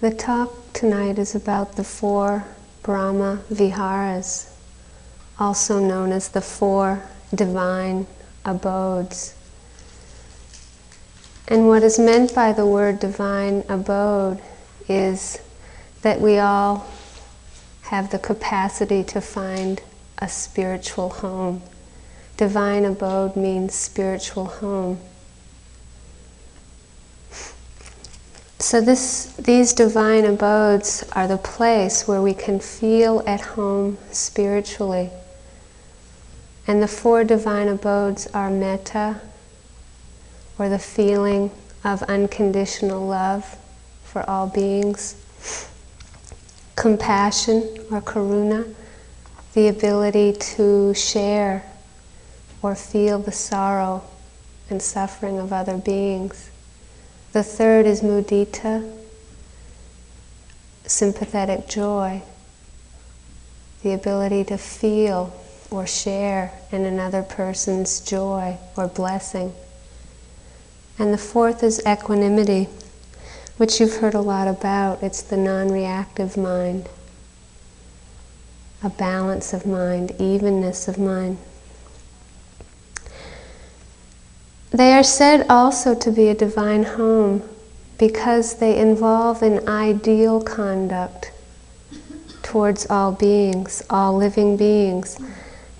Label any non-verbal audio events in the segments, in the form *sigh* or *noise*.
The talk tonight is about the four Brahma Viharas, also known as the four divine abodes. And what is meant by the word divine abode is that we all have the capacity to find a spiritual home. Divine abode means spiritual home. So this, these divine abodes are the place where we can feel at home spiritually. And the four divine abodes are metta, or the feeling of unconditional love for all beings, compassion or karuna, the ability to share or feel the sorrow and suffering of other beings the third is mudita, sympathetic joy, the ability to feel or share in another person's joy or blessing. And the fourth is equanimity, which you've heard a lot about. It's the non reactive mind, a balance of mind, evenness of mind. They are said also to be a divine home because they involve an ideal conduct towards all beings, all living beings.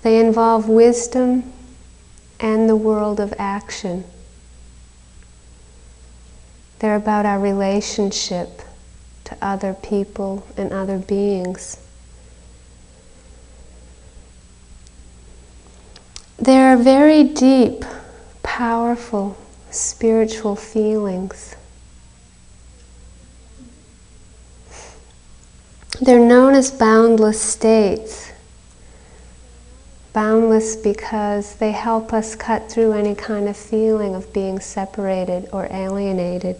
They involve wisdom and the world of action. They're about our relationship to other people and other beings. They are very deep powerful spiritual feelings. They're known as boundless states. Boundless because they help us cut through any kind of feeling of being separated or alienated.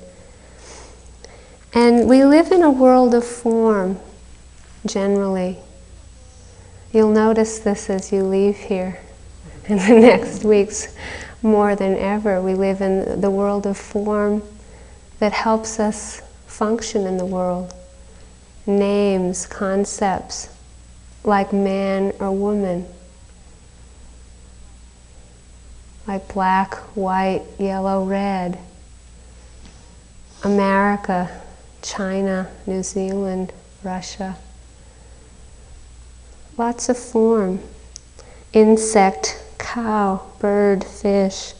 And we live in a world of form, generally. You'll notice this as you leave here in the *laughs* next weeks more than ever. We live in the world of form that helps us function in the world. Names, concepts, like man or woman, like black, white, yellow, red. America, China, New Zealand, Russia. Lots of form. Insect, cow, bird, fish,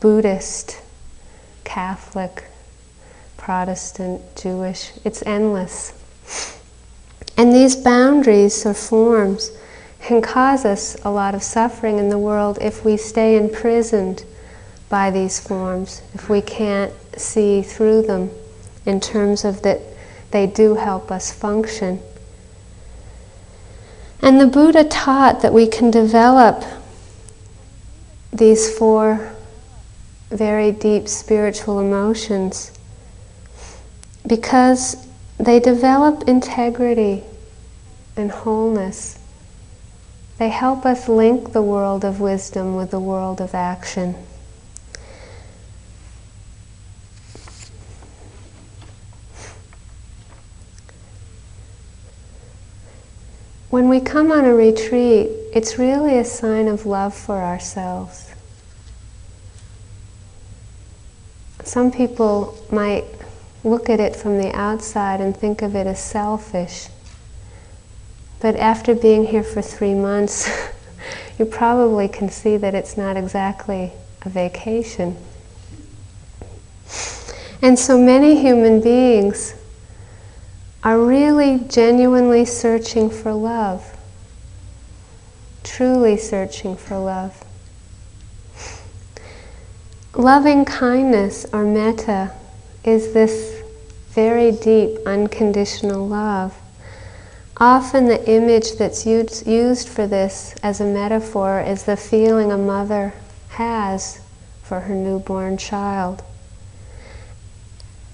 Buddhist, Catholic, Protestant, Jewish. It's endless. And these boundaries or forms can cause us a lot of suffering in the world if we stay imprisoned by these forms, if we can't see through them in terms of that they do help us function. And the Buddha taught that we can develop these four very deep spiritual emotions because they develop integrity and wholeness. They help us link the world of wisdom with the world of action. When we come on a retreat, it's really a sign of love for ourselves. Some people might look at it from the outside and think of it as selfish. But after being here for three months, *laughs* you probably can see that it's not exactly a vacation. And so many human beings are really genuinely searching for love, truly searching for love. Loving kindness or metta is this very deep unconditional love. Often the image that's used for this as a metaphor is the feeling a mother has for her newborn child.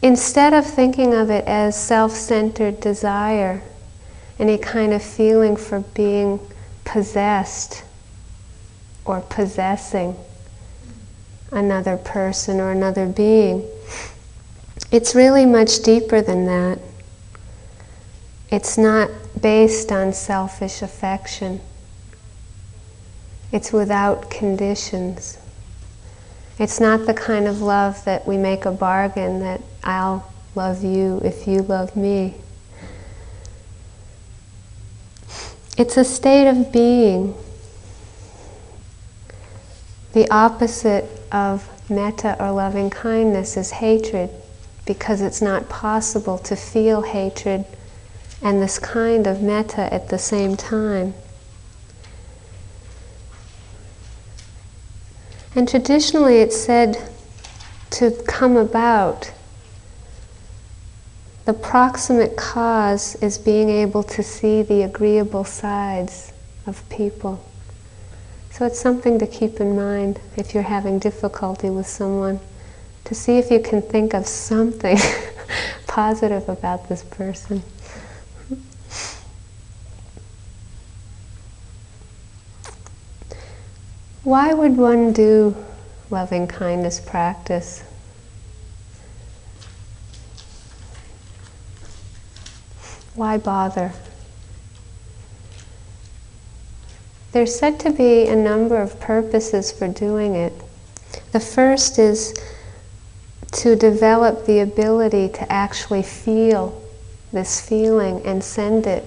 Instead of thinking of it as self centered desire, any kind of feeling for being possessed or possessing another person or another being, it's really much deeper than that. It's not based on selfish affection. It's without conditions. It's not the kind of love that we make a bargain that I'll love you if you love me. It's a state of being. The opposite of metta or loving kindness is hatred because it's not possible to feel hatred and this kind of metta at the same time. And traditionally it's said to come about. The proximate cause is being able to see the agreeable sides of people. So it's something to keep in mind if you're having difficulty with someone, to see if you can think of something *laughs* positive about this person. Why would one do loving kindness practice? Why bother? There's said to be a number of purposes for doing it. The first is to develop the ability to actually feel this feeling and send it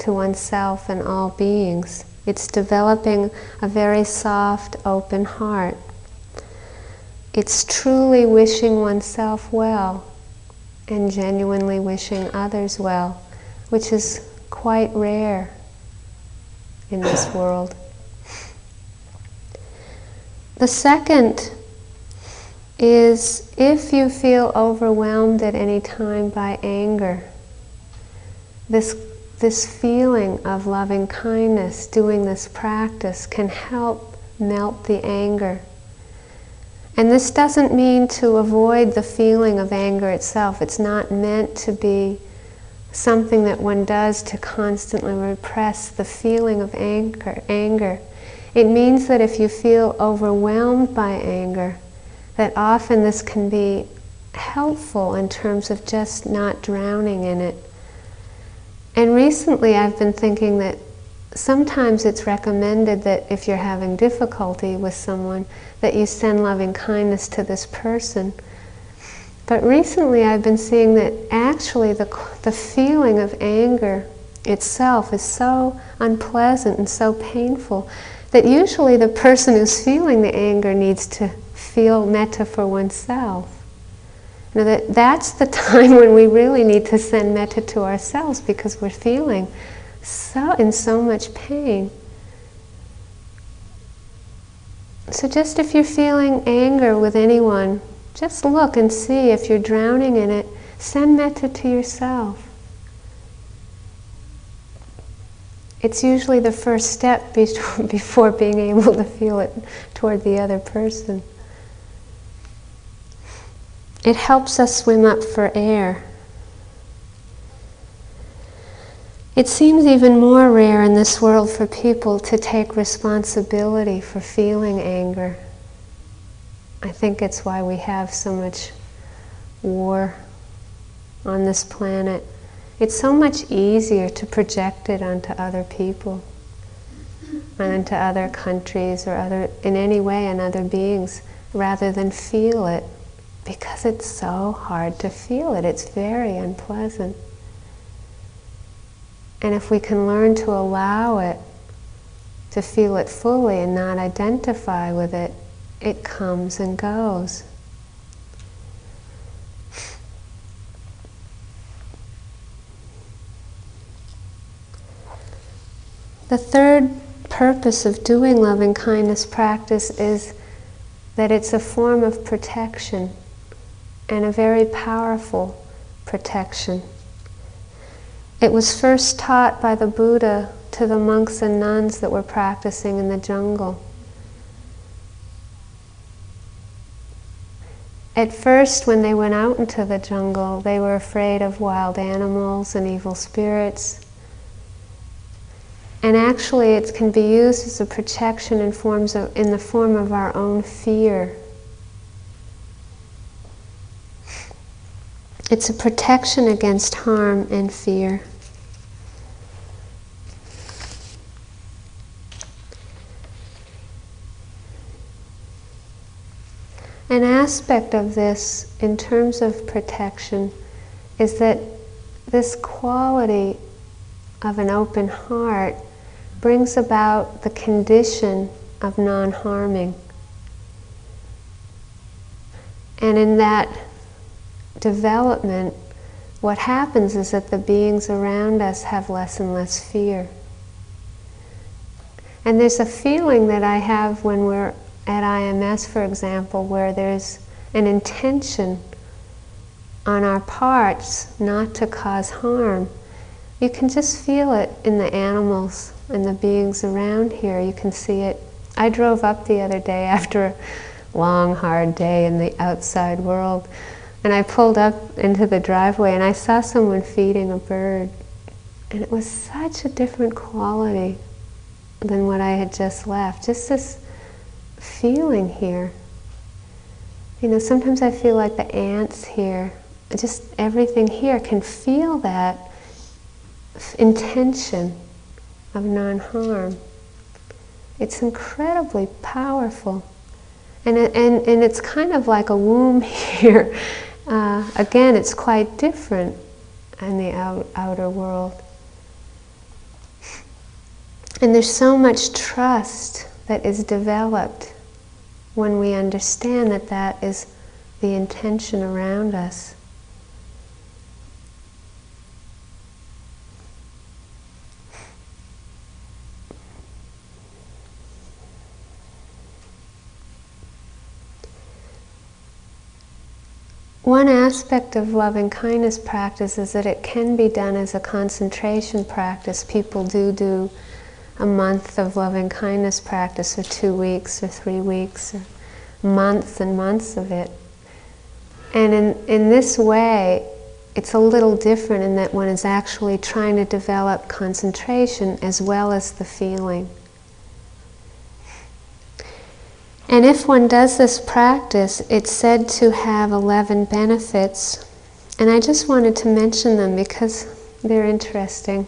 to oneself and all beings. It's developing a very soft, open heart. It's truly wishing oneself well and genuinely wishing others well, which is quite rare in this *coughs* world. The second is if you feel overwhelmed at any time by anger, this this feeling of loving kindness, doing this practice, can help melt the anger. And this doesn't mean to avoid the feeling of anger itself. It's not meant to be something that one does to constantly repress the feeling of anger. anger. It means that if you feel overwhelmed by anger, that often this can be helpful in terms of just not drowning in it and recently I've been thinking that sometimes it's recommended that if you're having difficulty with someone, that you send loving kindness to this person. But recently I've been seeing that actually the, the feeling of anger itself is so unpleasant and so painful that usually the person who's feeling the anger needs to feel metta for oneself. Now that, that's the *laughs* time when we really need to send metta to ourselves because we're feeling so in so much pain. So just if you're feeling anger with anyone, just look and see if you're drowning in it. Send metta to yourself. It's usually the first step *laughs* before being able to feel it toward the other person. It helps us swim up for air. It seems even more rare in this world for people to take responsibility for feeling anger. I think it's why we have so much war on this planet. It's so much easier to project it onto other people onto other countries or other in any way on other beings rather than feel it because it's so hard to feel it. It's very unpleasant. And if we can learn to allow it, to feel it fully and not identify with it, it comes and goes. The third purpose of doing loving kindness practice is that it's a form of protection and a very powerful protection. It was first taught by the Buddha to the monks and nuns that were practicing in the jungle. At first, when they went out into the jungle, they were afraid of wild animals and evil spirits. And actually, it can be used as a protection in, forms of, in the form of our own fear It's a protection against harm and fear. An aspect of this, in terms of protection, is that this quality of an open heart brings about the condition of non harming. And in that development, what happens is that the beings around us have less and less fear. And there's a feeling that I have when we're at IMS, for example, where there's an intention on our parts not to cause harm. You can just feel it in the animals and the beings around here. You can see it. I drove up the other day *laughs* after a long, hard day in the outside world, and I pulled up into the driveway and I saw someone feeding a bird. And it was such a different quality than what I had just left. Just this feeling here. You know, sometimes I feel like the ants here, just everything here can feel that intention of non harm. It's incredibly powerful. And, and, and it's kind of like a womb *laughs* here. Uh, again, it's quite different in the out, outer world. And there's so much trust that is developed when we understand that that is the intention around us. One aspect of loving kindness practice is that it can be done as a concentration practice. People do do a month of loving kindness practice, or two weeks, or three weeks, or months and months of it. And in, in this way, it's a little different in that one is actually trying to develop concentration as well as the feeling. And if one does this practice, it's said to have 11 benefits. And I just wanted to mention them because they're interesting.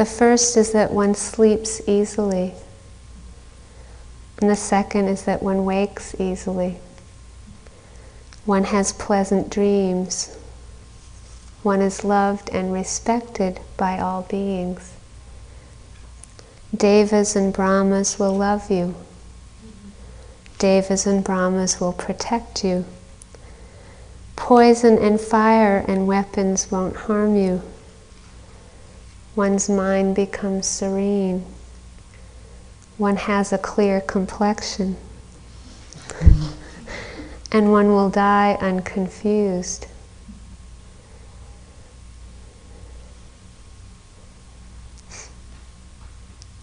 The first is that one sleeps easily. And the second is that one wakes easily. One has pleasant dreams. One is loved and respected by all beings. Devas and Brahmas will love you. Devas and Brahmas will protect you. Poison and fire and weapons won't harm you one's mind becomes serene. One has a clear complexion. *laughs* and one will die unconfused.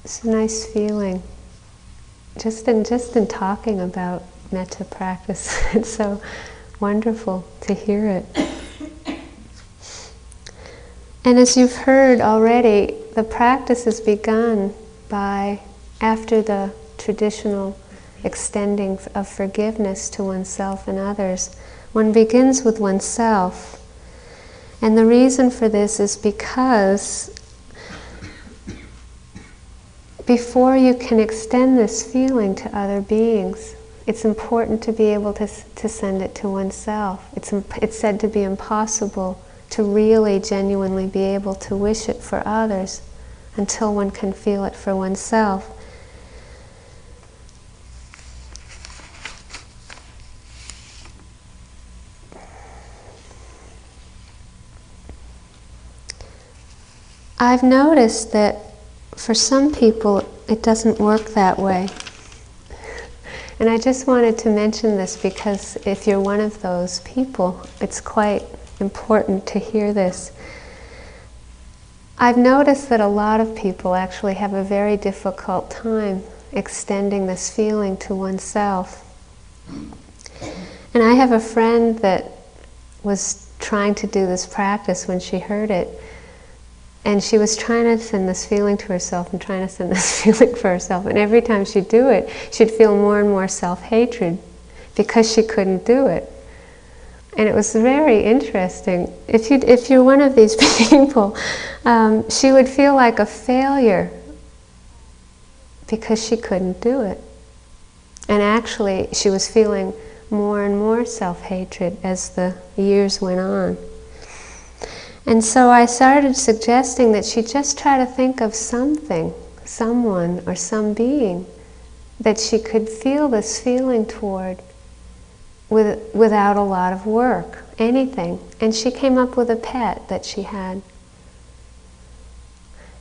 It's a nice feeling. Just in just in talking about metta practice, *laughs* it's so wonderful to hear it. And as you've heard already, the practice is begun by, after the traditional extending of forgiveness to oneself and others, one begins with oneself. And the reason for this is because before you can extend this feeling to other beings, it's important to be able to, to send it to oneself. It's, it's said to be impossible to really genuinely be able to wish it for others until one can feel it for oneself. I've noticed that for some people it doesn't work that way. *laughs* And I just wanted to mention this because if you're one of those people, it's quite important to hear this. I've noticed that a lot of people actually have a very difficult time extending this feeling to oneself. And I have a friend that was trying to do this practice when she heard it. And she was trying to send this feeling to herself and trying to send *laughs* this feeling for herself. And every time she'd do it, she'd feel more and more self hatred because she couldn't do it. And it was very interesting. If, you, if you're one of these *laughs* people, um, she would feel like a failure because she couldn't do it. And actually, she was feeling more and more self hatred as the years went on. And so I started suggesting that she just try to think of something, someone, or some being that she could feel this feeling toward with, without a lot of work, anything. And she came up with a pet that she had.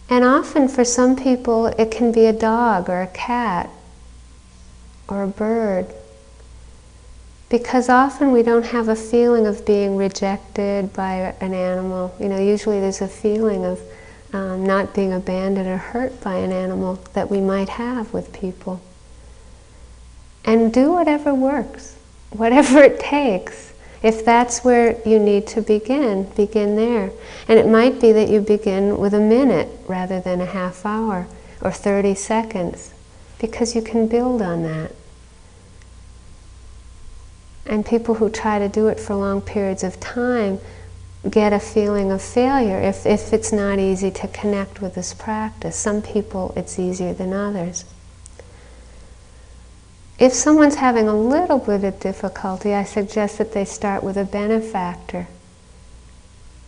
And often for some people, it can be a dog or a cat or a bird. Because often we don't have a feeling of being rejected by an animal. You know, usually there's a feeling of um, not being abandoned or hurt by an animal that we might have with people. And do whatever works, whatever it takes. If that's where you need to begin, begin there. And it might be that you begin with a minute rather than a half hour or 30 seconds, because you can build on that. And people who try to do it for long periods of time get a feeling of failure if, if it's not easy to connect with this practice. Some people it's easier than others. If someone's having a little bit of difficulty, I suggest that they start with a benefactor.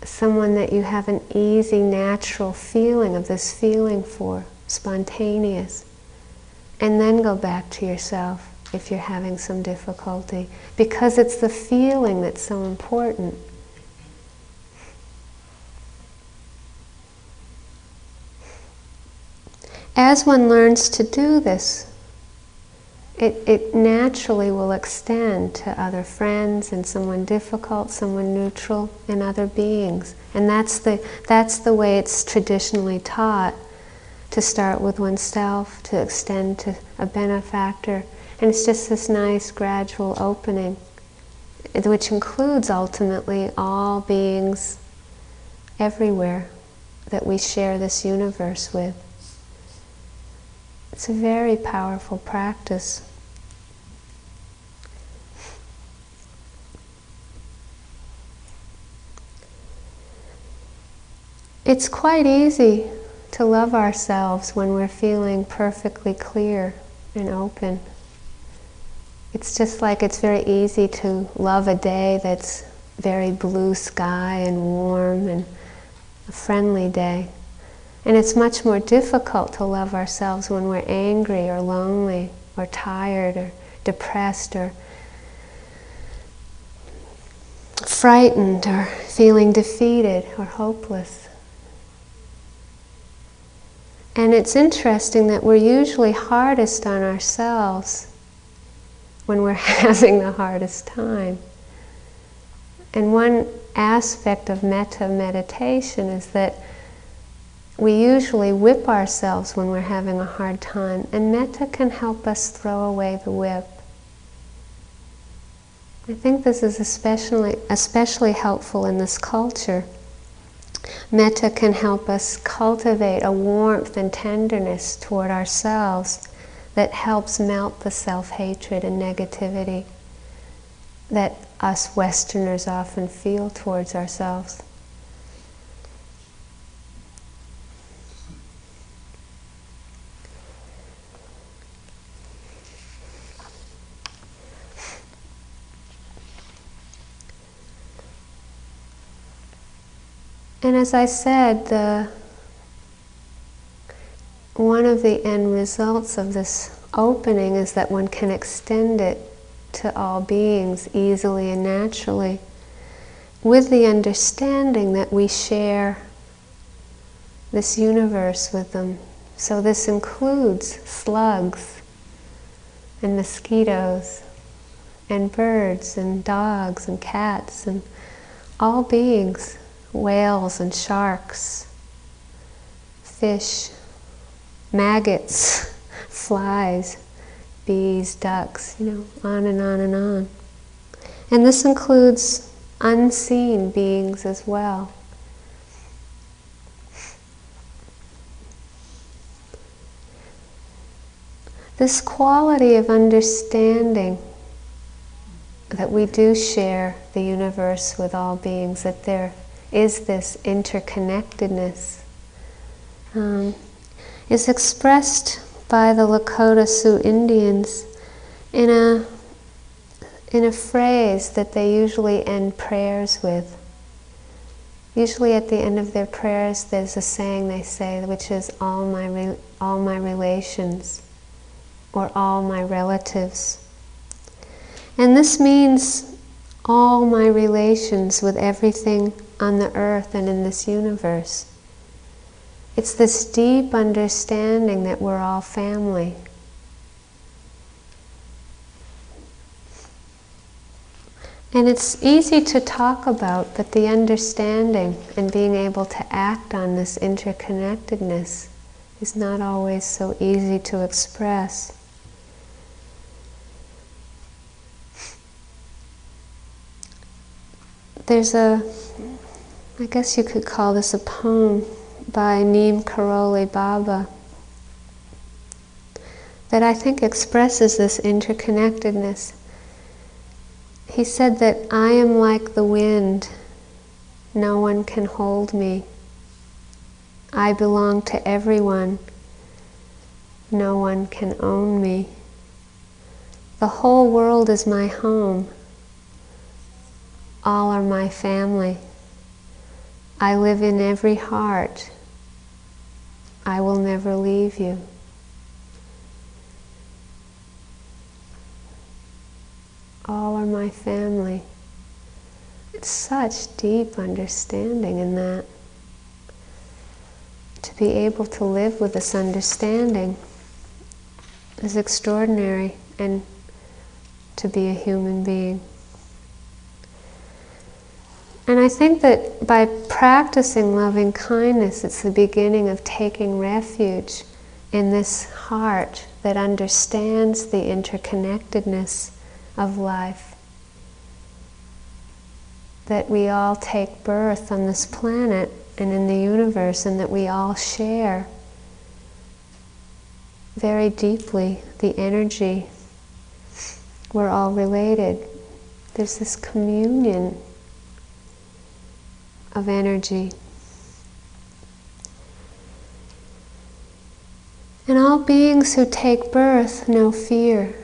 Someone that you have an easy, natural feeling of this feeling for, spontaneous. And then go back to yourself if you're having some difficulty, because it's the feeling that's so important. As one learns to do this, it, it naturally will extend to other friends and someone difficult, someone neutral, and other beings. And that's the, that's the way it's traditionally taught to start with oneself, to extend to a benefactor, and it's just this nice gradual opening, which includes ultimately all beings everywhere that we share this universe with. It's a very powerful practice. It's quite easy to love ourselves when we're feeling perfectly clear and open. It's just like it's very easy to love a day that's very blue sky and warm and a friendly day. And it's much more difficult to love ourselves when we're angry or lonely or tired or depressed or frightened or feeling defeated or hopeless. And it's interesting that we're usually hardest on ourselves when we're *laughs* having the hardest time. And one aspect of metta meditation is that we usually whip ourselves when we're having a hard time, and metta can help us throw away the whip. I think this is especially, especially helpful in this culture. Metta can help us cultivate a warmth and tenderness toward ourselves that helps melt the self hatred and negativity that us Westerners often feel towards ourselves. And as I said, the one of the end results of this opening is that one can extend it to all beings easily and naturally with the understanding that we share this universe with them. So this includes slugs and mosquitoes and birds and dogs and cats and all beings, whales and sharks, fish maggots, *laughs* flies, bees, ducks, you know, on and on and on. And this includes unseen beings as well. This quality of understanding that we do share the universe with all beings, that there is this interconnectedness, um, is expressed by the Lakota Sioux Indians in a, in a phrase that they usually end prayers with. Usually at the end of their prayers, there's a saying they say, which is all my, all my relations or all my relatives. And this means all my relations with everything on the earth and in this universe. It's this deep understanding that we're all family. And it's easy to talk about, but the understanding and being able to act on this interconnectedness is not always so easy to express. There's a, I guess you could call this a poem by Neem Karoli Baba that I think expresses this interconnectedness. He said that I am like the wind, no one can hold me. I belong to everyone, no one can own me. The whole world is my home, all are my family. I live in every heart. I will never leave you. All are my family. It's such deep understanding in that. To be able to live with this understanding is extraordinary and to be a human being. And I think that by practicing loving kindness, it's the beginning of taking refuge in this heart that understands the interconnectedness of life. That we all take birth on this planet and in the universe, and that we all share very deeply the energy. We're all related. There's this communion of energy. And all beings who take birth know fear.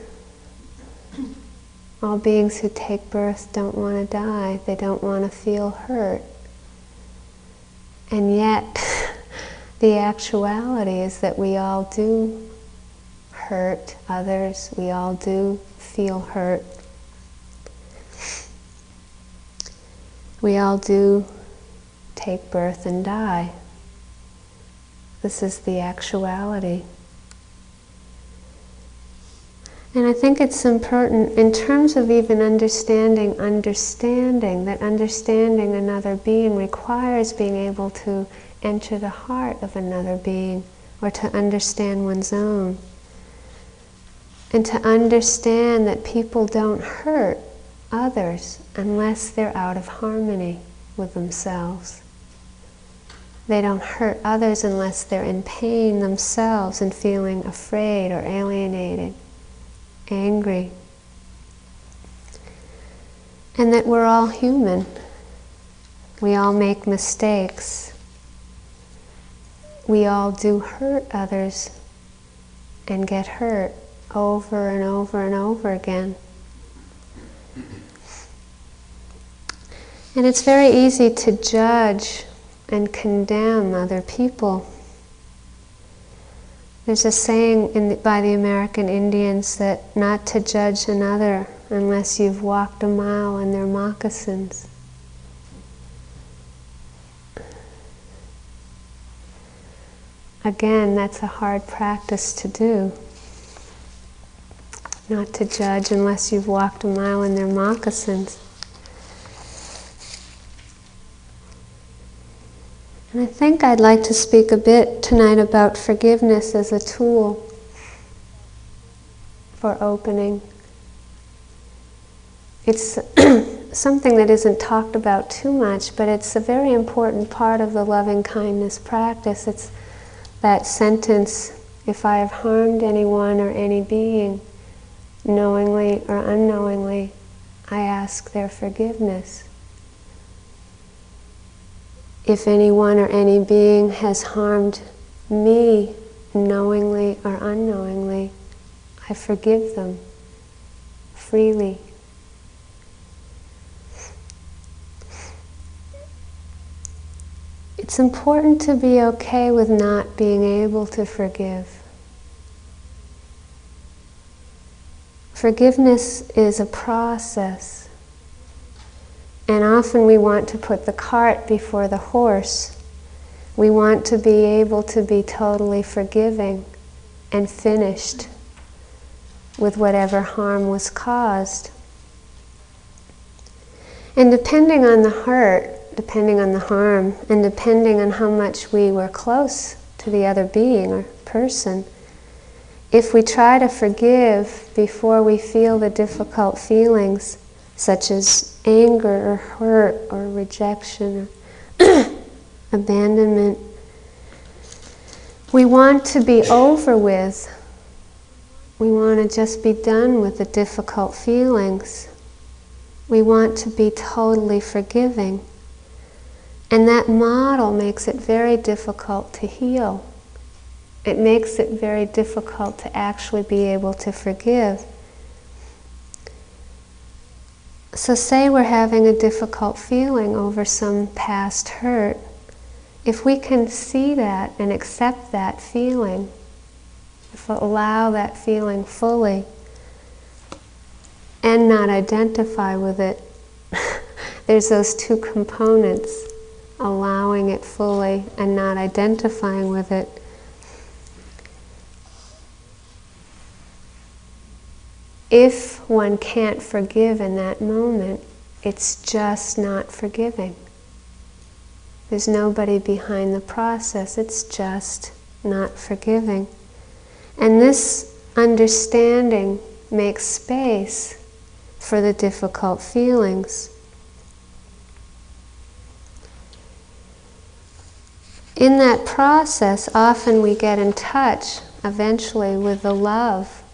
All beings who take birth don't want to die, they don't want to feel hurt. And yet, *laughs* the actuality is that we all do hurt others, we all do feel hurt. We all do take birth and die. This is the actuality. And I think it's important in terms of even understanding understanding, that understanding another being requires being able to enter the heart of another being or to understand one's own. And to understand that people don't hurt others unless they're out of harmony with themselves. They don't hurt others unless they're in pain themselves and feeling afraid or alienated, angry. And that we're all human. We all make mistakes. We all do hurt others and get hurt over and over and over again. And it's very easy to judge and condemn other people. There's a saying the, by the American Indians that not to judge another unless you've walked a mile in their moccasins. Again, that's a hard practice to do. Not to judge unless you've walked a mile in their moccasins. And I think I'd like to speak a bit tonight about forgiveness as a tool for opening. It's *clears throat* something that isn't talked about too much, but it's a very important part of the loving kindness practice. It's that sentence if I have harmed anyone or any being, knowingly or unknowingly, I ask their forgiveness. If anyone or any being has harmed me knowingly or unknowingly, I forgive them freely. It's important to be okay with not being able to forgive. Forgiveness is a process. And often we want to put the cart before the horse. We want to be able to be totally forgiving and finished with whatever harm was caused. And depending on the hurt, depending on the harm, and depending on how much we were close to the other being or person, if we try to forgive before we feel the difficult feelings, such as anger or hurt or rejection or *clears throat* abandonment, we want to be over with. We want to just be done with the difficult feelings. We want to be totally forgiving. And that model makes it very difficult to heal. It makes it very difficult to actually be able to forgive. So, say we're having a difficult feeling over some past hurt. If we can see that and accept that feeling, if we allow that feeling fully and not identify with it, *laughs* there's those two components allowing it fully and not identifying with it. If one can't forgive in that moment, it's just not forgiving. There's nobody behind the process, it's just not forgiving. And this understanding makes space for the difficult feelings. In that process, often we get in touch eventually with the love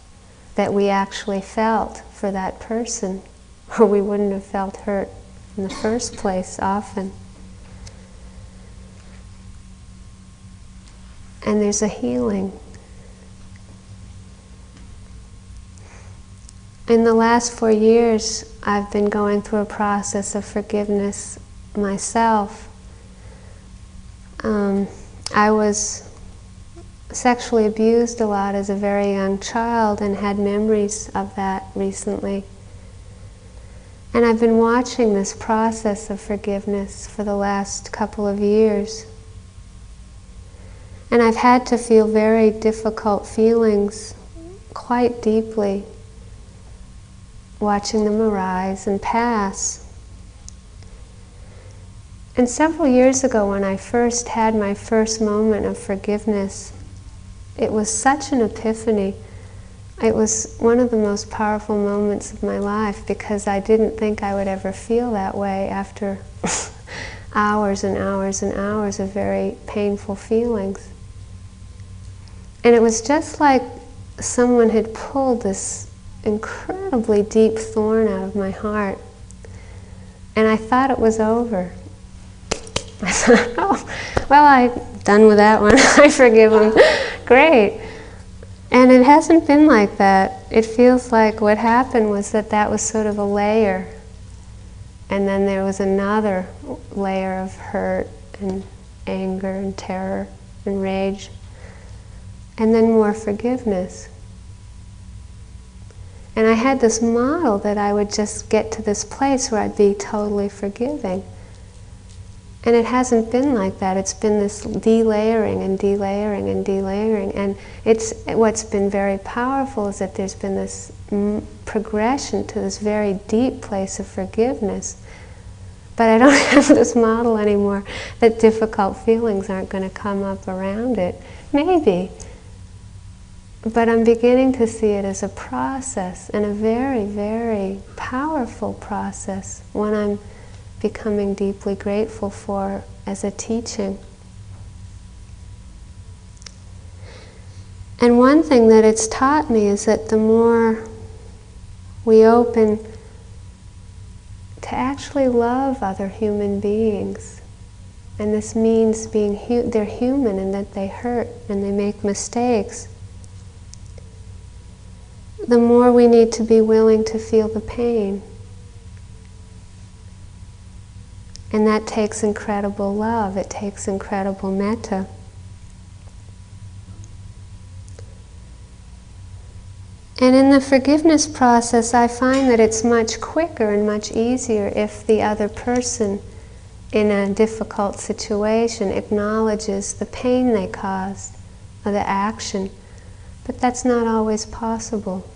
that we actually felt for that person, or we wouldn't have felt hurt in the first place often. And there's a healing. In the last four years, I've been going through a process of forgiveness myself. Um, I was sexually abused a lot as a very young child and had memories of that recently. And I've been watching this process of forgiveness for the last couple of years. And I've had to feel very difficult feelings quite deeply, watching them arise and pass. And several years ago, when I first had my first moment of forgiveness, it was such an epiphany. It was one of the most powerful moments of my life because I didn't think I would ever feel that way after *laughs* hours and hours and hours of very painful feelings. And it was just like someone had pulled this incredibly deep thorn out of my heart. And I thought it was over. *laughs* Well, I'm done with that one. *laughs* I forgive him great. And it hasn't been like that. It feels like what happened was that that was sort of a layer. And then there was another layer of hurt and anger and terror and rage. And then more forgiveness. And I had this model that I would just get to this place where I'd be totally forgiving. And it hasn't been like that. It's been this delayering and delayering and delayering. And it's what's been very powerful is that there's been this progression to this very deep place of forgiveness. But I don't *laughs* have this model anymore that difficult feelings aren't going to come up around it. Maybe. But I'm beginning to see it as a process and a very, very powerful process when I'm becoming deeply grateful for as a teaching. And one thing that it's taught me is that the more we open to actually love other human beings. And this means being hu- they're human and that they hurt and they make mistakes. The more we need to be willing to feel the pain. And that takes incredible love, it takes incredible metta. And in the forgiveness process, I find that it's much quicker and much easier if the other person in a difficult situation acknowledges the pain they caused or the action. But that's not always possible.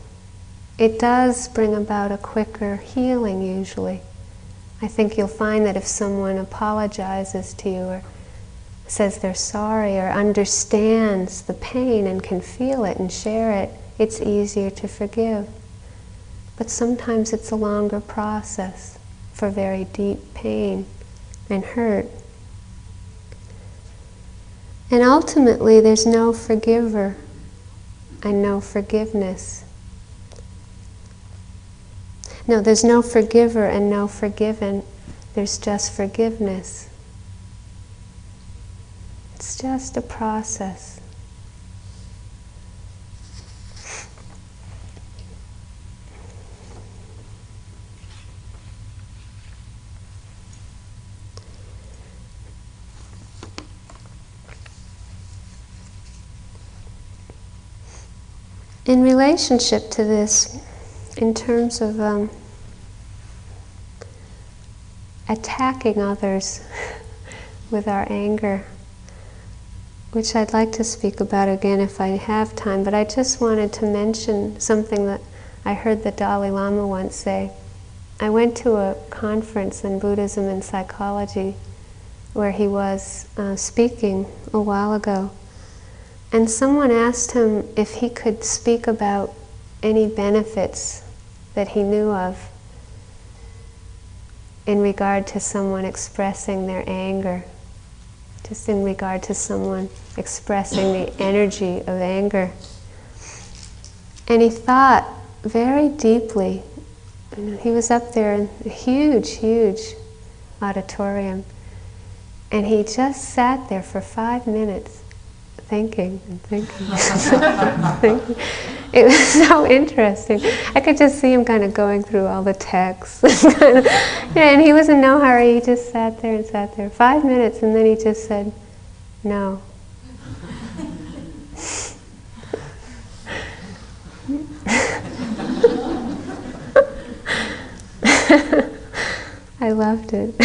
It does bring about a quicker healing usually. I think you'll find that if someone apologizes to you or says they're sorry or understands the pain and can feel it and share it, it's easier to forgive. But sometimes it's a longer process for very deep pain and hurt. And ultimately, there's no forgiver and no forgiveness. No, there's no forgiver and no forgiven. There's just forgiveness. It's just a process. in relationship to this, in terms of um, attacking others *laughs* with our anger, which I'd like to speak about again if I have time, but I just wanted to mention something that I heard the Dalai Lama once say. I went to a conference in Buddhism and psychology where he was uh, speaking a while ago. And someone asked him if he could speak about any benefits that he knew of in regard to someone expressing their anger, just in regard to someone expressing the energy of anger. And he thought very deeply. He was up there in a huge, huge auditorium, and he just sat there for five minutes thinking and thinking, *laughs* thinking. It was so interesting. I could just see him kind of going through all the texts. yeah, *laughs* and he was in no hurry. He just sat there and sat there. Five minutes, and then he just said, no. *laughs* I loved it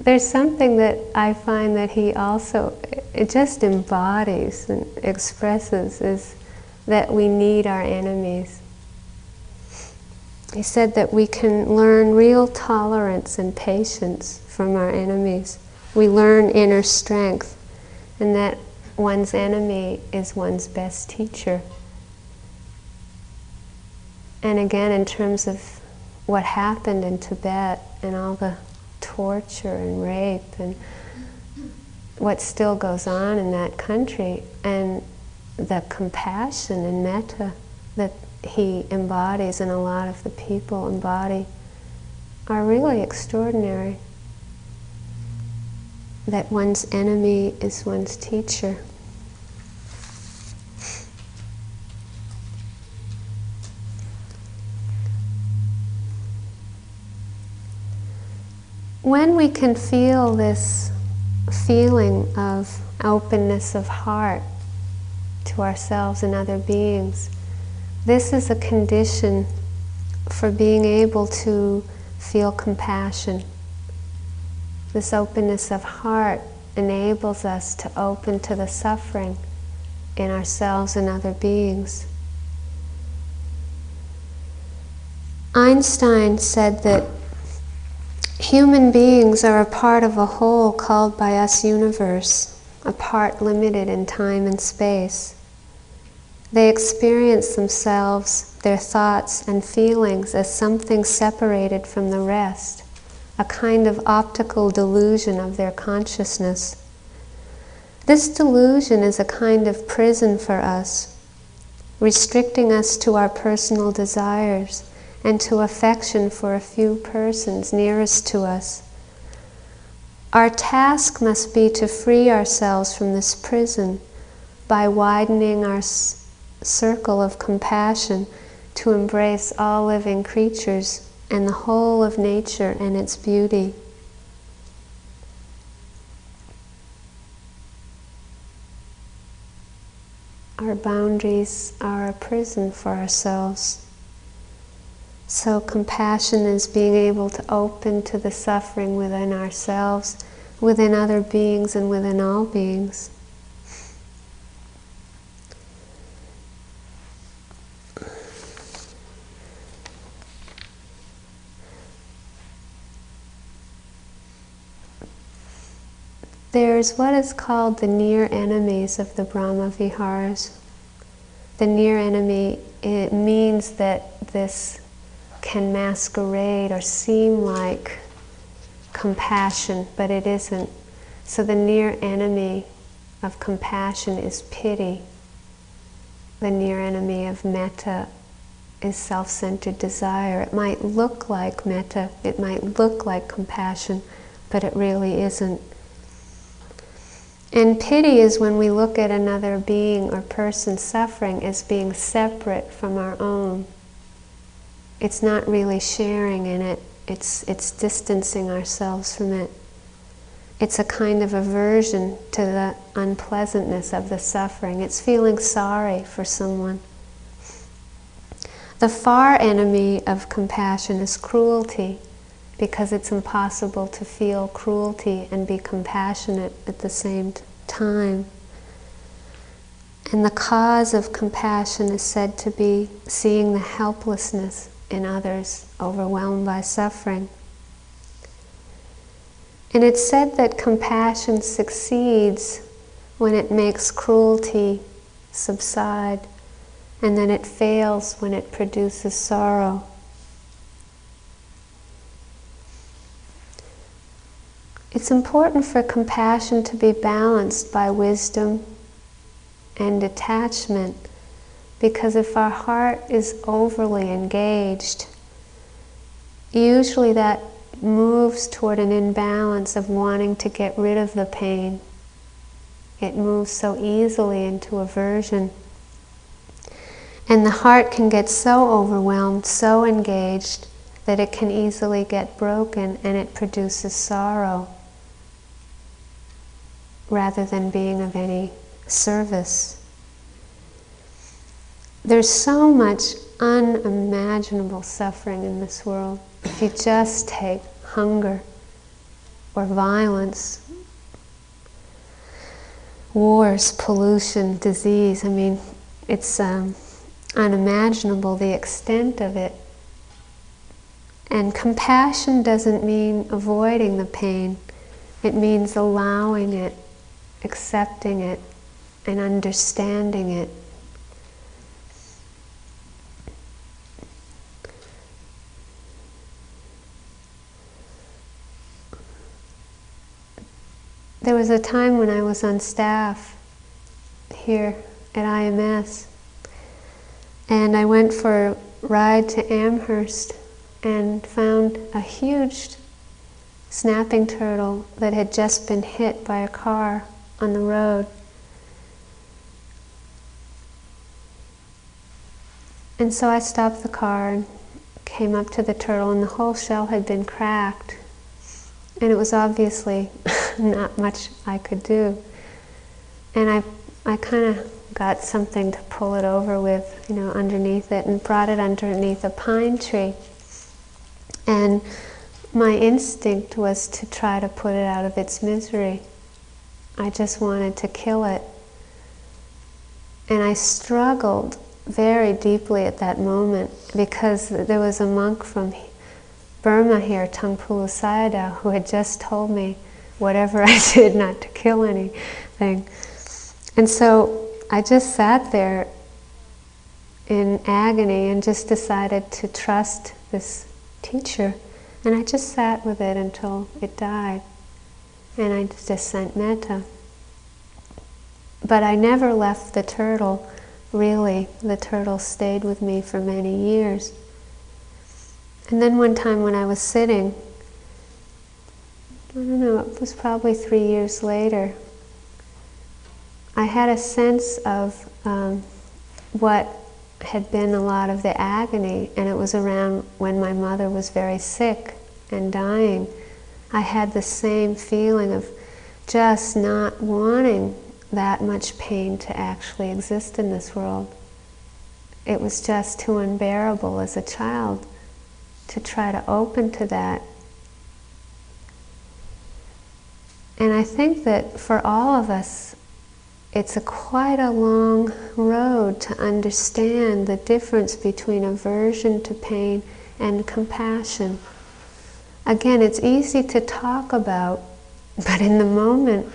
there's something that I find that he also it just embodies and expresses is that we need our enemies. He said that we can learn real tolerance and patience from our enemies. We learn inner strength, and that one's enemy is one's best teacher. And again, in terms of what happened in Tibet and all the torture and rape and what still goes on in that country and the compassion and metta that he embodies and a lot of the people embody are really extraordinary. That one's enemy is one's teacher. When we can feel this feeling of openness of heart to ourselves and other beings, this is a condition for being able to feel compassion. This openness of heart enables us to open to the suffering in ourselves and other beings. Einstein said that Human beings are a part of a whole called by us universe, a part limited in time and space. They experience themselves, their thoughts and feelings as something separated from the rest, a kind of optical delusion of their consciousness. This delusion is a kind of prison for us. restricting us to our personal desires and to affection for a few persons nearest to us. Our task must be to free ourselves from this prison by widening our circle of compassion to embrace all living creatures and the whole of nature and its beauty. Our boundaries are a prison for ourselves. So, compassion is being able to open to the suffering within ourselves, within other beings, and within all beings. There's what is called the near enemies of the Brahma Viharas. The near enemy, it means that this can masquerade or seem like compassion, but it isn't. So the near enemy of compassion is pity. The near enemy of metta is self centered desire. It might look like metta, it might look like compassion, but it really isn't. And pity is when we look at another being or person suffering as being separate from our own. It's not really sharing in it, it's, it's distancing ourselves from it. It's a kind of aversion to the unpleasantness of the suffering. It's feeling sorry for someone. The far enemy of compassion is cruelty because it's impossible to feel cruelty and be compassionate at the same time. And the cause of compassion is said to be seeing the helplessness in others overwhelmed by suffering. And it's said that compassion succeeds when it makes cruelty subside, and then it fails when it produces sorrow. It's important for compassion to be balanced by wisdom and detachment because if our heart is overly engaged, usually that moves toward an imbalance of wanting to get rid of the pain. It moves so easily into aversion. And the heart can get so overwhelmed, so engaged, that it can easily get broken and it produces sorrow rather than being of any service. There's so much unimaginable suffering in this world. If you just take hunger or violence, wars, pollution, disease, I mean, it's um, unimaginable the extent of it. And compassion doesn't mean avoiding the pain, it means allowing it accepting it and understanding it. There was a time when I was on staff here at IMS, and I went for a ride to Amherst and found a huge snapping turtle that had just been hit by a car on the road. And so I stopped the car and came up to the turtle, and the whole shell had been cracked. And it was obviously not much I could do. And I, I kind of got something to pull it over with, you know, underneath it, and brought it underneath a pine tree. And my instinct was to try to put it out of its misery. I just wanted to kill it. And I struggled very deeply at that moment because there was a monk from Burma here, Taungpulu Sayadaw, who had just told me whatever *laughs* I did not to kill anything. And so I just sat there in agony and just decided to trust this teacher. And I just sat with it until it died and I just sent metta. But I never left the turtle really, the turtle stayed with me for many years. And then one time when I was sitting, I don't know, it was probably three years later, I had a sense of um, what had been a lot of the agony, and it was around when my mother was very sick and dying. I had the same feeling of just not wanting that much pain to actually exist in this world. It was just too unbearable as a child to try to open to that. And I think that for all of us, it's a quite a long road to understand the difference between aversion to pain and compassion. Again, it's easy to talk about, but in the moment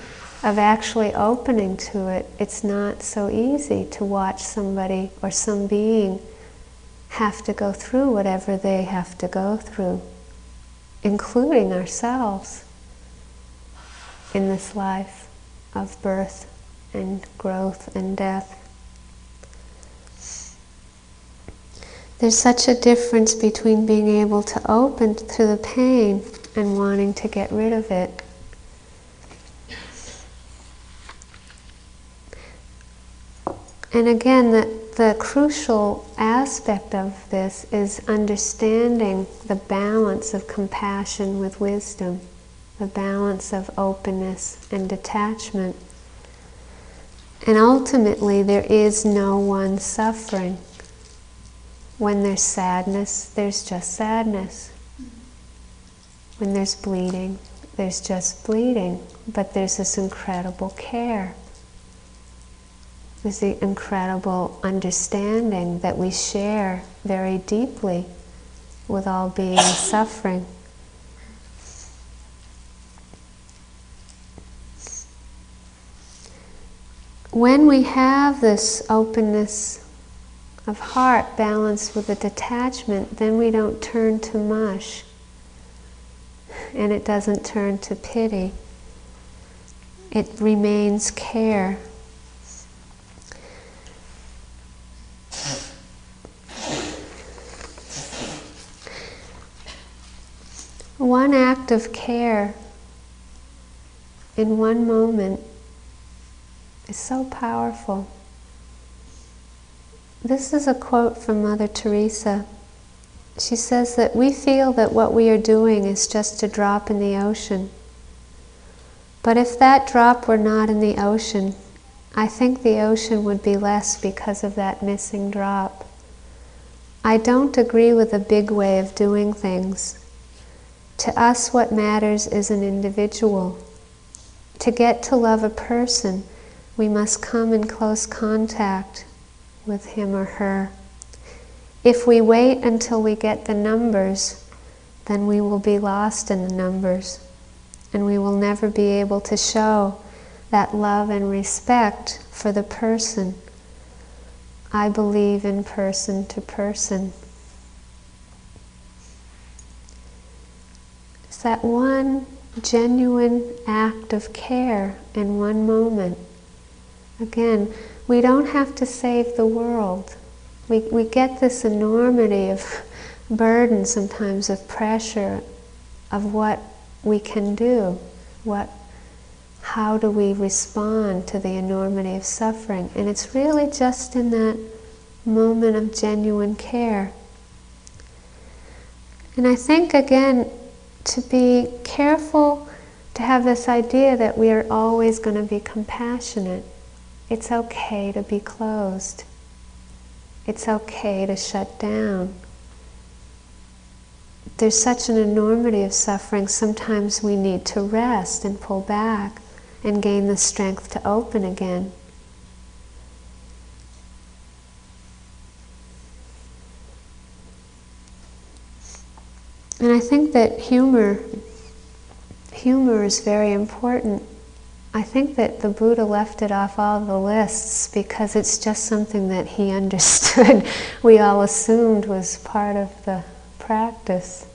of actually opening to it, it's not so easy to watch somebody or some being have to go through whatever they have to go through, including ourselves in this life of birth and growth and death. There's such a difference between being able to open to the pain and wanting to get rid of it. And again, the, the crucial aspect of this is understanding the balance of compassion with wisdom, the balance of openness and detachment. And ultimately, there is no one suffering. When there's sadness, there's just sadness. When there's bleeding, there's just bleeding. But there's this incredible care. There's the incredible understanding that we share very deeply with all beings *coughs* suffering. when we have this openness of heart balanced with a detachment, then we don't turn to mush and it doesn't turn to pity. It remains care. One act of care in one moment is so powerful. This is a quote from Mother Teresa. She says that we feel that what we are doing is just a drop in the ocean. But if that drop were not in the ocean, I think the ocean would be less because of that missing drop. I don't agree with a big way of doing things. To us, what matters is an individual. To get to love a person, we must come in close contact with him or her. If we wait until we get the numbers, then we will be lost in the numbers and we will never be able to show that love and respect for the person. I believe in person to person. That one genuine act of care in one moment Again, we don't have to save the world. We, we get this enormity of burden sometimes, of pressure, of what we can do, what, how do we respond to the enormity of suffering. And it's really just in that moment of genuine care. And I think, again, to be careful to have this idea that we are always going to be compassionate. It's okay to be closed. It's okay to shut down. There's such an enormity of suffering, sometimes we need to rest and pull back and gain the strength to open again. And I think that humor, humor is very important I think that the Buddha left it off all the lists because it's just something that he *laughs* understood. we all assumed was part of the practice.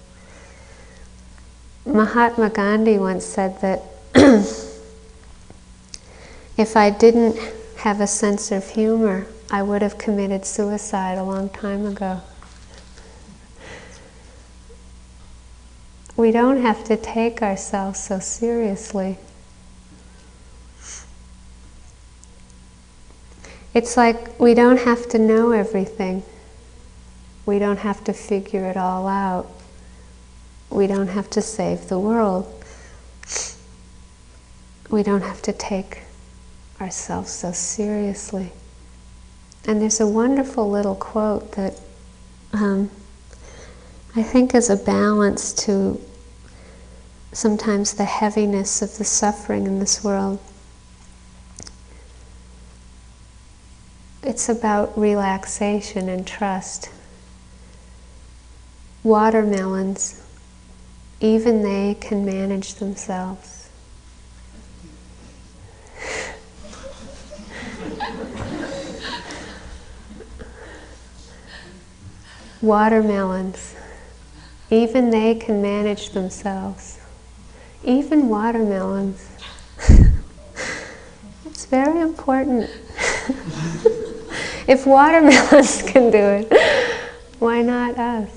Mahatma Gandhi once said that *clears throat* if I didn't have a sense of humor, I would have committed suicide a long time ago. We don't have to take ourselves so seriously. It's like we don't have to know everything. We don't have to figure it all out. We don't have to save the world. We don't have to take ourselves so seriously. And there's a wonderful little quote that um, I think is a balance to sometimes the heaviness of the suffering in this world. It's about relaxation and trust. Watermelons, even they can manage themselves. *laughs* Watermelons, even they can manage themselves. Even watermelons. *laughs* it's very important. *laughs* if watermelons *laughs* can do it, why not us?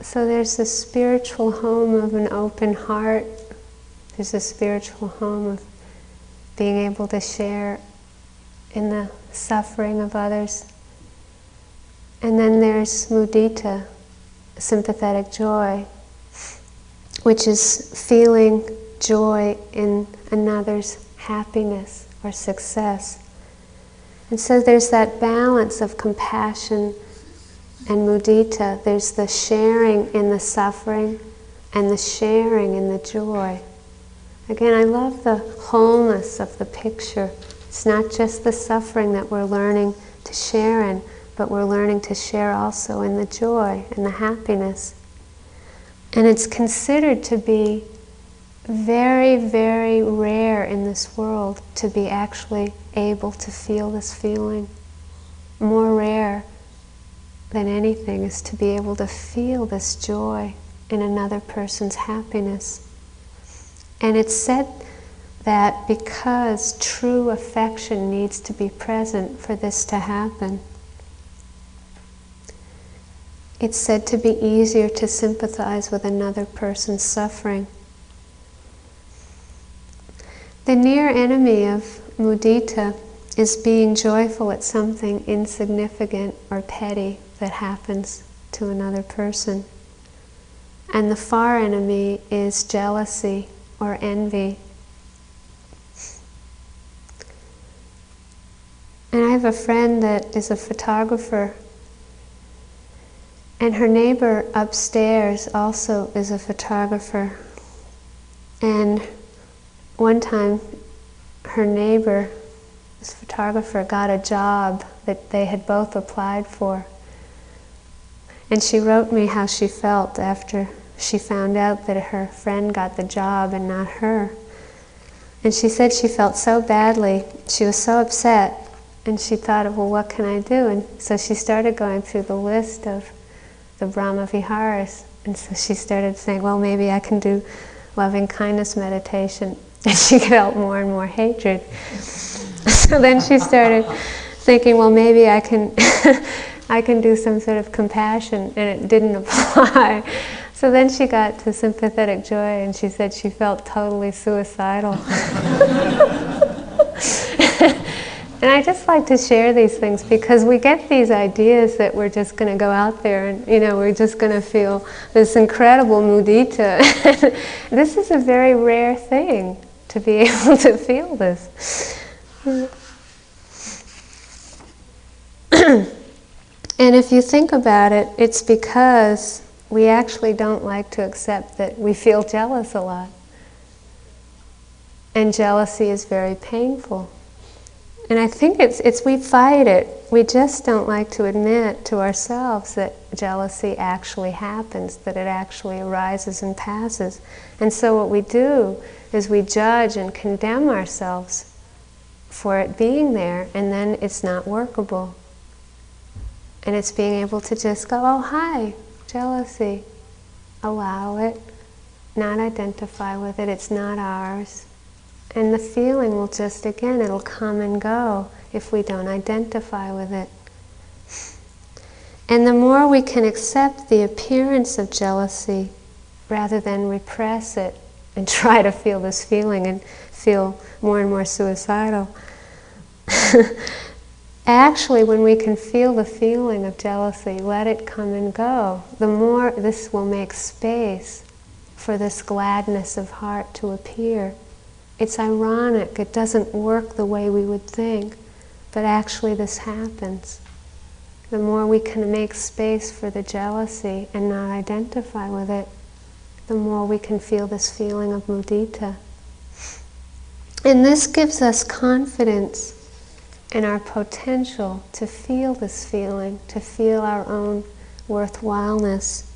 so there's the spiritual home of an open heart. There's a spiritual home of being able to share in the suffering of others. And then there's mudita, sympathetic joy, which is feeling joy in another's happiness or success. And so there's that balance of compassion and mudita. There's the sharing in the suffering and the sharing in the joy. Again, I love the wholeness of the picture. It's not just the suffering that we're learning to share in, but we're learning to share also in the joy and the happiness. And it's considered to be very, very rare in this world to be actually able to feel this feeling. More rare than anything is to be able to feel this joy in another person's happiness. And it's said that because true affection needs to be present for this to happen, it's said to be easier to sympathize with another person's suffering. The near enemy of mudita is being joyful at something insignificant or petty that happens to another person. And the far enemy is jealousy or envy. And I have a friend that is a photographer and her neighbor upstairs also is a photographer. And one time, her neighbor, this photographer, got a job that they had both applied for. And she wrote me how she felt after she found out that her friend got the job and not her. And she said she felt so badly, she was so upset, and she thought, well, what can I do? And so she started going through the list of the Brahma Viharas. And so she started saying, well, maybe I can do loving kindness meditation. *laughs* And she felt more and more hatred. *laughs* so then she started thinking, well, maybe I can, *laughs* I can do some sort of compassion, and it didn't apply. So then she got to sympathetic joy, and she said she felt totally suicidal. *laughs* And I just like to share these things because we get these ideas that we're just going to go out there and, you know, we're just going to feel this incredible mudita. *laughs* this is a very rare thing to be *laughs* able to feel this. *clears throat* and if you think about it, it's because we actually don't like to accept that we feel jealous a lot. And jealousy is very painful. And I think it's, it's we fight it. We just don't like to admit to ourselves that jealousy actually happens, that it actually arises and passes. And so what we do is we judge and condemn ourselves for it being there, and then it's not workable. And it's being able to just go, oh, hi, jealousy. Allow it, not identify with it, it's not ours. And the feeling will just, again, it'll come and go if we don't identify with it. And the more we can accept the appearance of jealousy rather than repress it and *laughs* try to feel this feeling and feel more and more suicidal. *laughs* Actually, when we can feel the feeling of jealousy, let it come and go, the more this will make space for this gladness of heart to appear. It's ironic, it doesn't work the way we would think, but actually, this happens. The more we can make space for the jealousy and not identify with it, the more we can feel this feeling of mudita. And this gives us confidence in our potential to feel this feeling, to feel our own worthwhileness.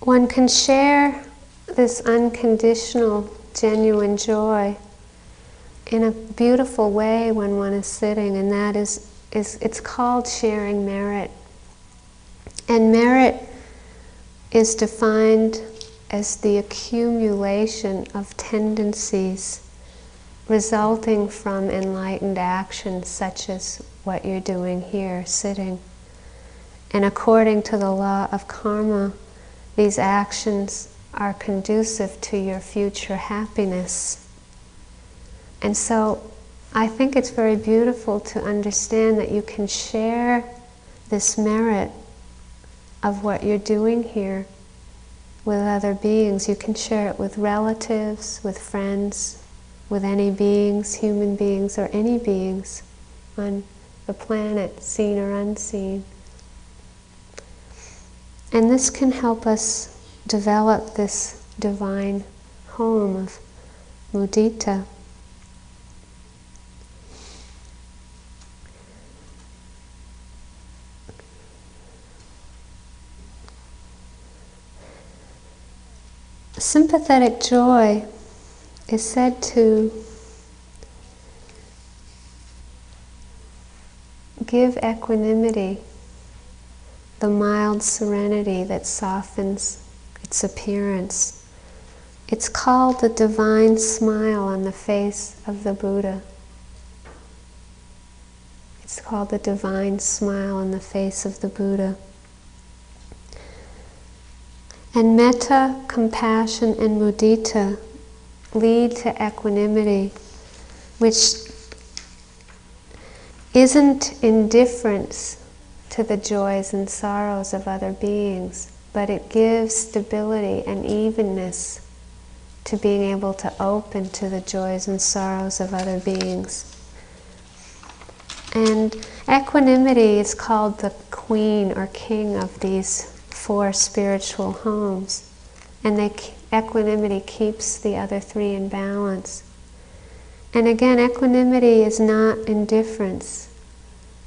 One can share this unconditional genuine joy in a beautiful way when one is sitting, and that is, is it's called sharing merit. And merit is defined as the accumulation of tendencies resulting from enlightened actions, such as what you're doing here, sitting. And according to the law of karma, these actions are conducive to your future happiness. And so I think it's very beautiful to understand that you can share this merit of what you're doing here with other beings. You can share it with relatives, with friends, with any beings, human beings, or any beings on the planet, seen or unseen. And this can help us develop this divine home of mudita. Sympathetic joy is said to give equanimity, the mild serenity that softens its appearance. It's called the divine smile on the face of the Buddha. It's called the divine smile on the face of the Buddha. And metta, compassion, and mudita lead to equanimity, which isn't indifference to the joys and sorrows of other beings, but it gives stability and evenness to being able to open to the joys and sorrows of other beings. And equanimity is called the queen or king of these four spiritual homes. And equanimity keeps the other three in balance. And again, equanimity is not indifference.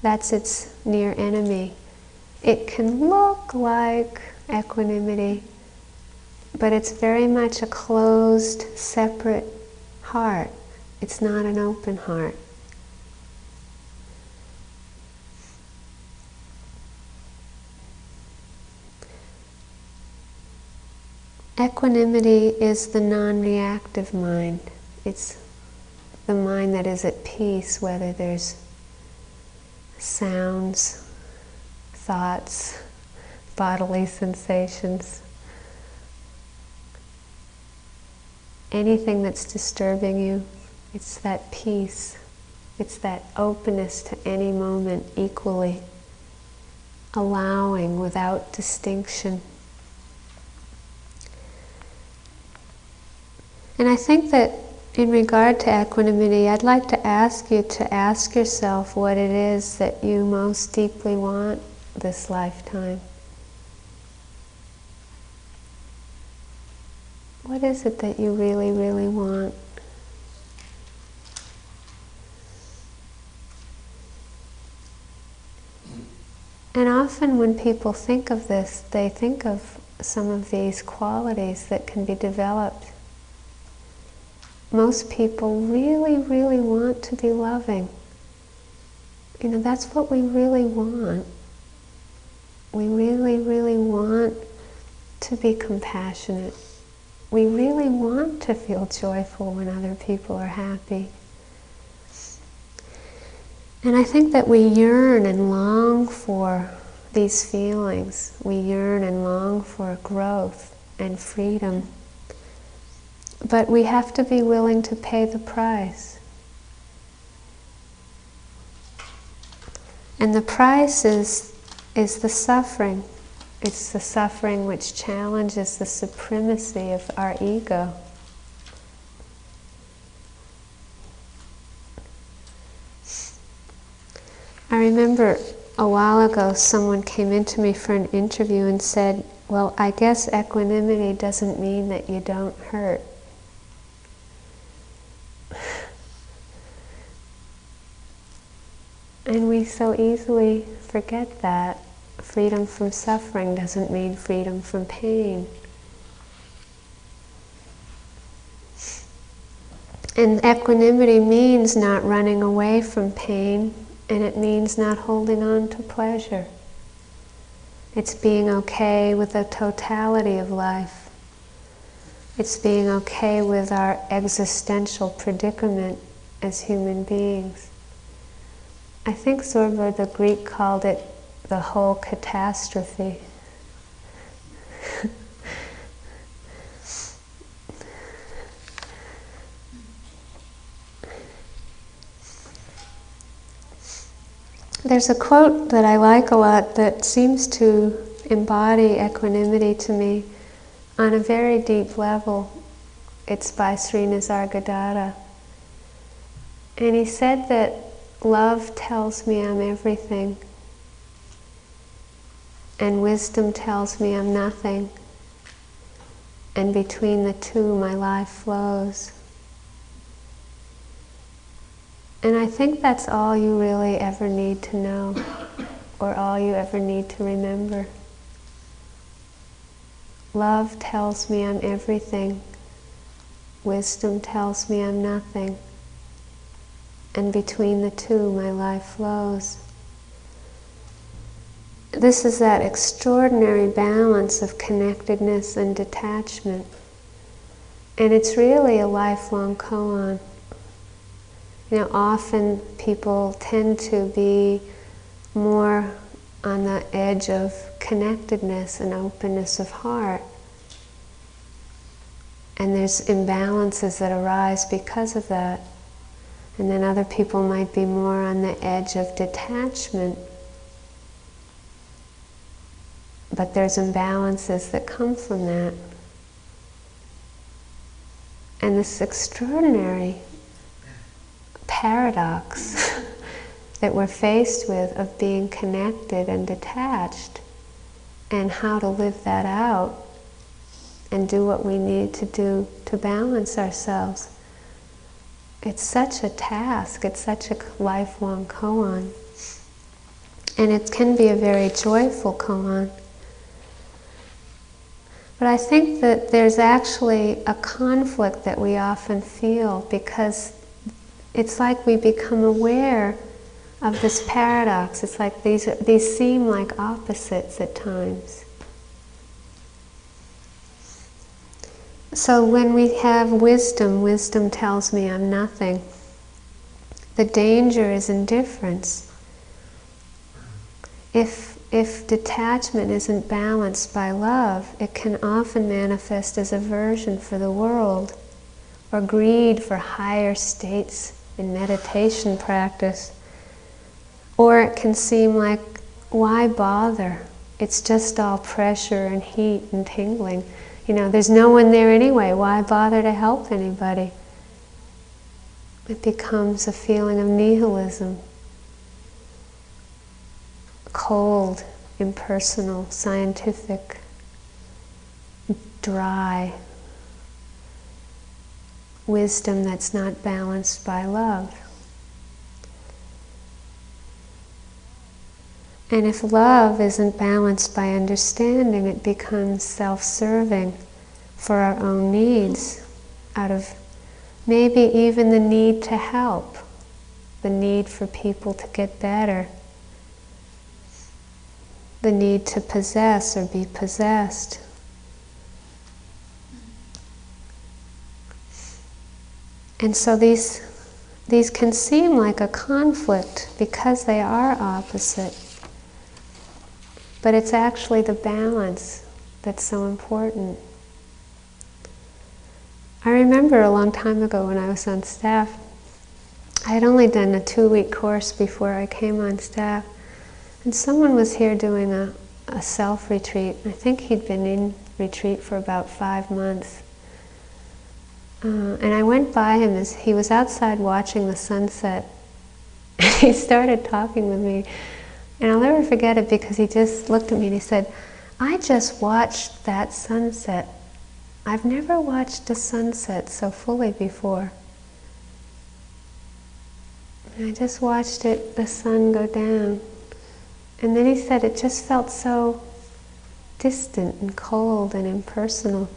That's its near enemy. It can look like equanimity, but it's very much a closed, separate heart. It's not an open heart. Equanimity is the non reactive mind. It's the mind that is at peace, whether there's sounds, thoughts, bodily sensations. Anything that's disturbing you, it's that peace, it's that openness to any moment equally, allowing without distinction. And I think that in regard to equanimity, I'd like to ask you to ask yourself what it is that you most deeply want this lifetime. What is it that you really, really want? And often when people think of this, they think of some of these qualities that can be developed. Most people really, really want to be loving. You know, that's what we really want. We really, really want to be compassionate. We really want to feel joyful when other people are happy. And I think that we yearn and long for these feelings. We yearn and long for growth and freedom. But we have to be willing to pay the price. And the price is, is the suffering. It's the suffering which challenges the supremacy of our ego. I remember a while ago someone came into me for an interview and said, Well, I guess equanimity doesn't mean that you don't hurt. And we so easily forget that. Freedom from suffering doesn't mean freedom from pain. And equanimity means not running away from pain, and it means not holding on to pleasure. It's being okay with the totality of life. It's being okay with our existential predicament as human beings. I think Zorba the Greek called it the whole catastrophe. There's a quote that I like a lot that seems to embody equanimity to me on a very deep level. It's by Sri Nisargadatta. And he said that love tells me I'm everything, and wisdom tells me I'm nothing, and between the two my life flows. And I think that's all you really ever need to know, or all you ever need to remember. Love tells me I'm everything. Wisdom tells me I'm nothing. And between the two, my life flows. This is that extraordinary balance of connectedness and detachment. And it's really a lifelong koan. You know, often people tend to be more on the edge of connectedness and openness of heart. And there's imbalances that arise because of that. And then other people might be more on the edge of detachment. But there's imbalances that come from that. And this extraordinary paradox *laughs* that we're faced with of being connected and detached and how to live that out and do what we need to do to balance ourselves. It's such a task, it's such a lifelong koan. And it can be a very joyful koan. But I think that there's actually a conflict that we often feel because it's like we become aware of this paradox. It's like these, these seem like opposites at times. So when we have wisdom, wisdom tells me I'm nothing. The danger is indifference. If, if detachment isn't balanced by love, it can often manifest as aversion for the world or greed for higher states in meditation practice. Or it can seem like, why bother? It's just all pressure and heat and tingling. You know, there's no one there anyway. Why bother to help anybody? It becomes a feeling of nihilism. Cold, impersonal, scientific, dry, wisdom that's not balanced by love. And if love isn't balanced by understanding, it becomes self serving for our own needs, out of maybe even the need to help, the need for people to get better, the need to possess or be possessed. And so these, these can seem like a conflict because they are opposite. But it's actually the balance that's so important. I remember a long time ago when I was on staff, I had only done a two week course before I came on staff, and someone was here doing a, a self retreat. I think he'd been in retreat for about five months. Uh, and I went by him as he was outside watching the sunset. And *laughs* he started talking with me. And I'll never forget it because he just looked at me and he said, I just watched that sunset. I've never watched a sunset so fully before. And I just watched it, the sun go down. And then he said it just felt so distant and cold and impersonal.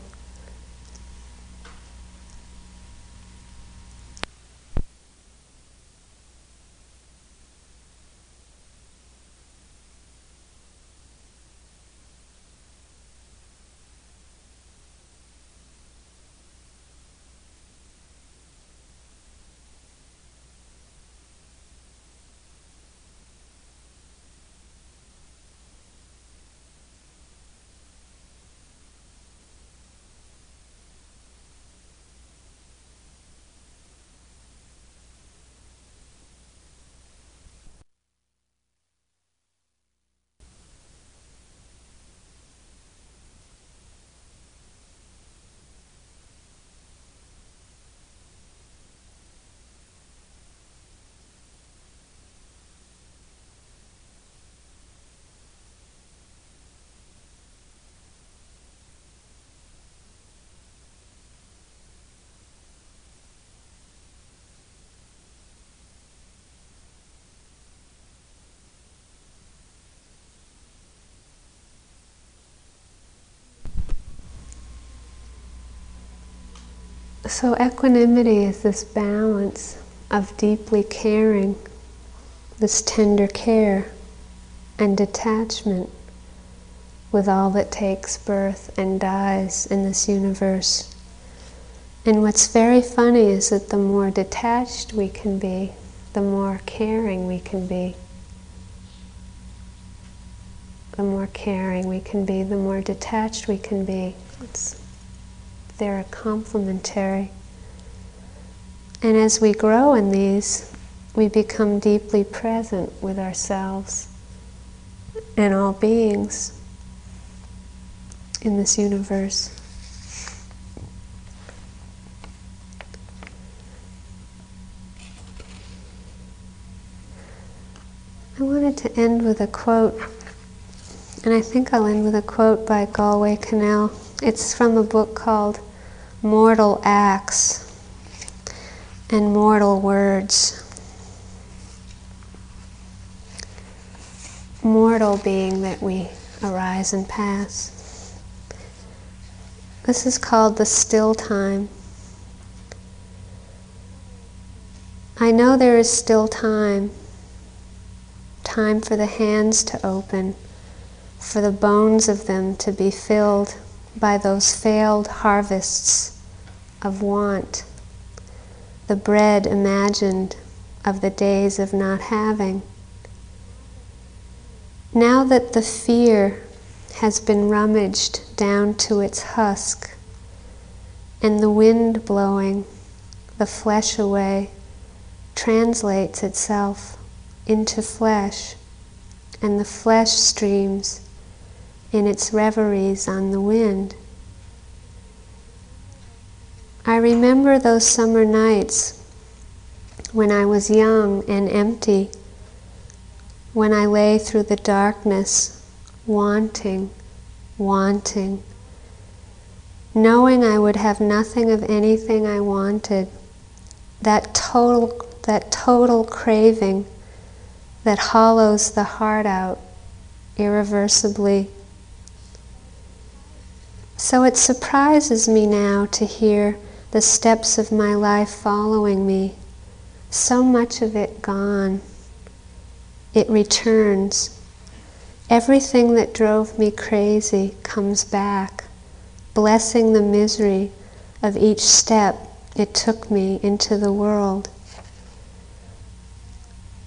So, equanimity is this balance of deeply caring, this tender care, and detachment with all that takes birth and dies in this universe. And what's very funny is that the more detached we can be, the more caring we can be. The more caring we can be, the more detached we can be. It's they're complementary. And as we grow in these, we become deeply present with ourselves and all beings in this universe. I wanted to end with a quote, and I think I'll end with a quote by Galway Kinnell. It's from a book called mortal acts and mortal words. Mortal being that we arise and pass. This is called the still time. I know there is still time, time for the hands to open, for the bones of them to be filled by those failed harvests of want, the bread imagined of the days of not having. Now that the fear has been rummaged down to its husk, and the wind blowing the flesh away translates itself into flesh, and the flesh streams in its reveries on the wind. I remember those summer nights when I was young and empty, when I lay through the darkness, wanting, wanting, knowing I would have nothing of anything I wanted, that total, that total craving that hollows the heart out irreversibly. So it surprises me now to hear the steps of my life following me, so much of it gone. It returns. Everything that drove me crazy comes back, blessing the misery of each step it took me into the world.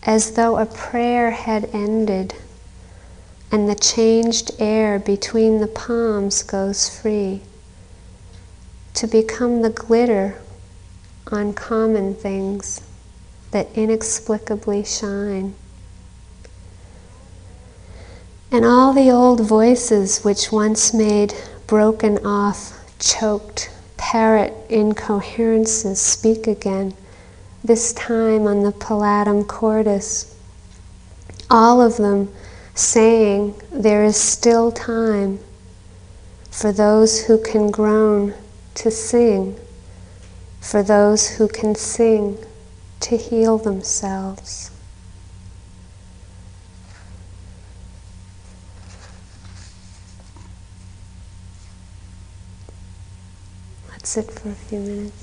As though a prayer had ended and the changed air between the palms goes free to become the glitter on common things that inexplicably shine. And all the old voices which once made broken off, choked, parrot incoherences speak again, this time on the palatum cordis. All of them saying there is still time for those who can groan to sing, for those who can sing to heal themselves. Let's sit for a few minutes.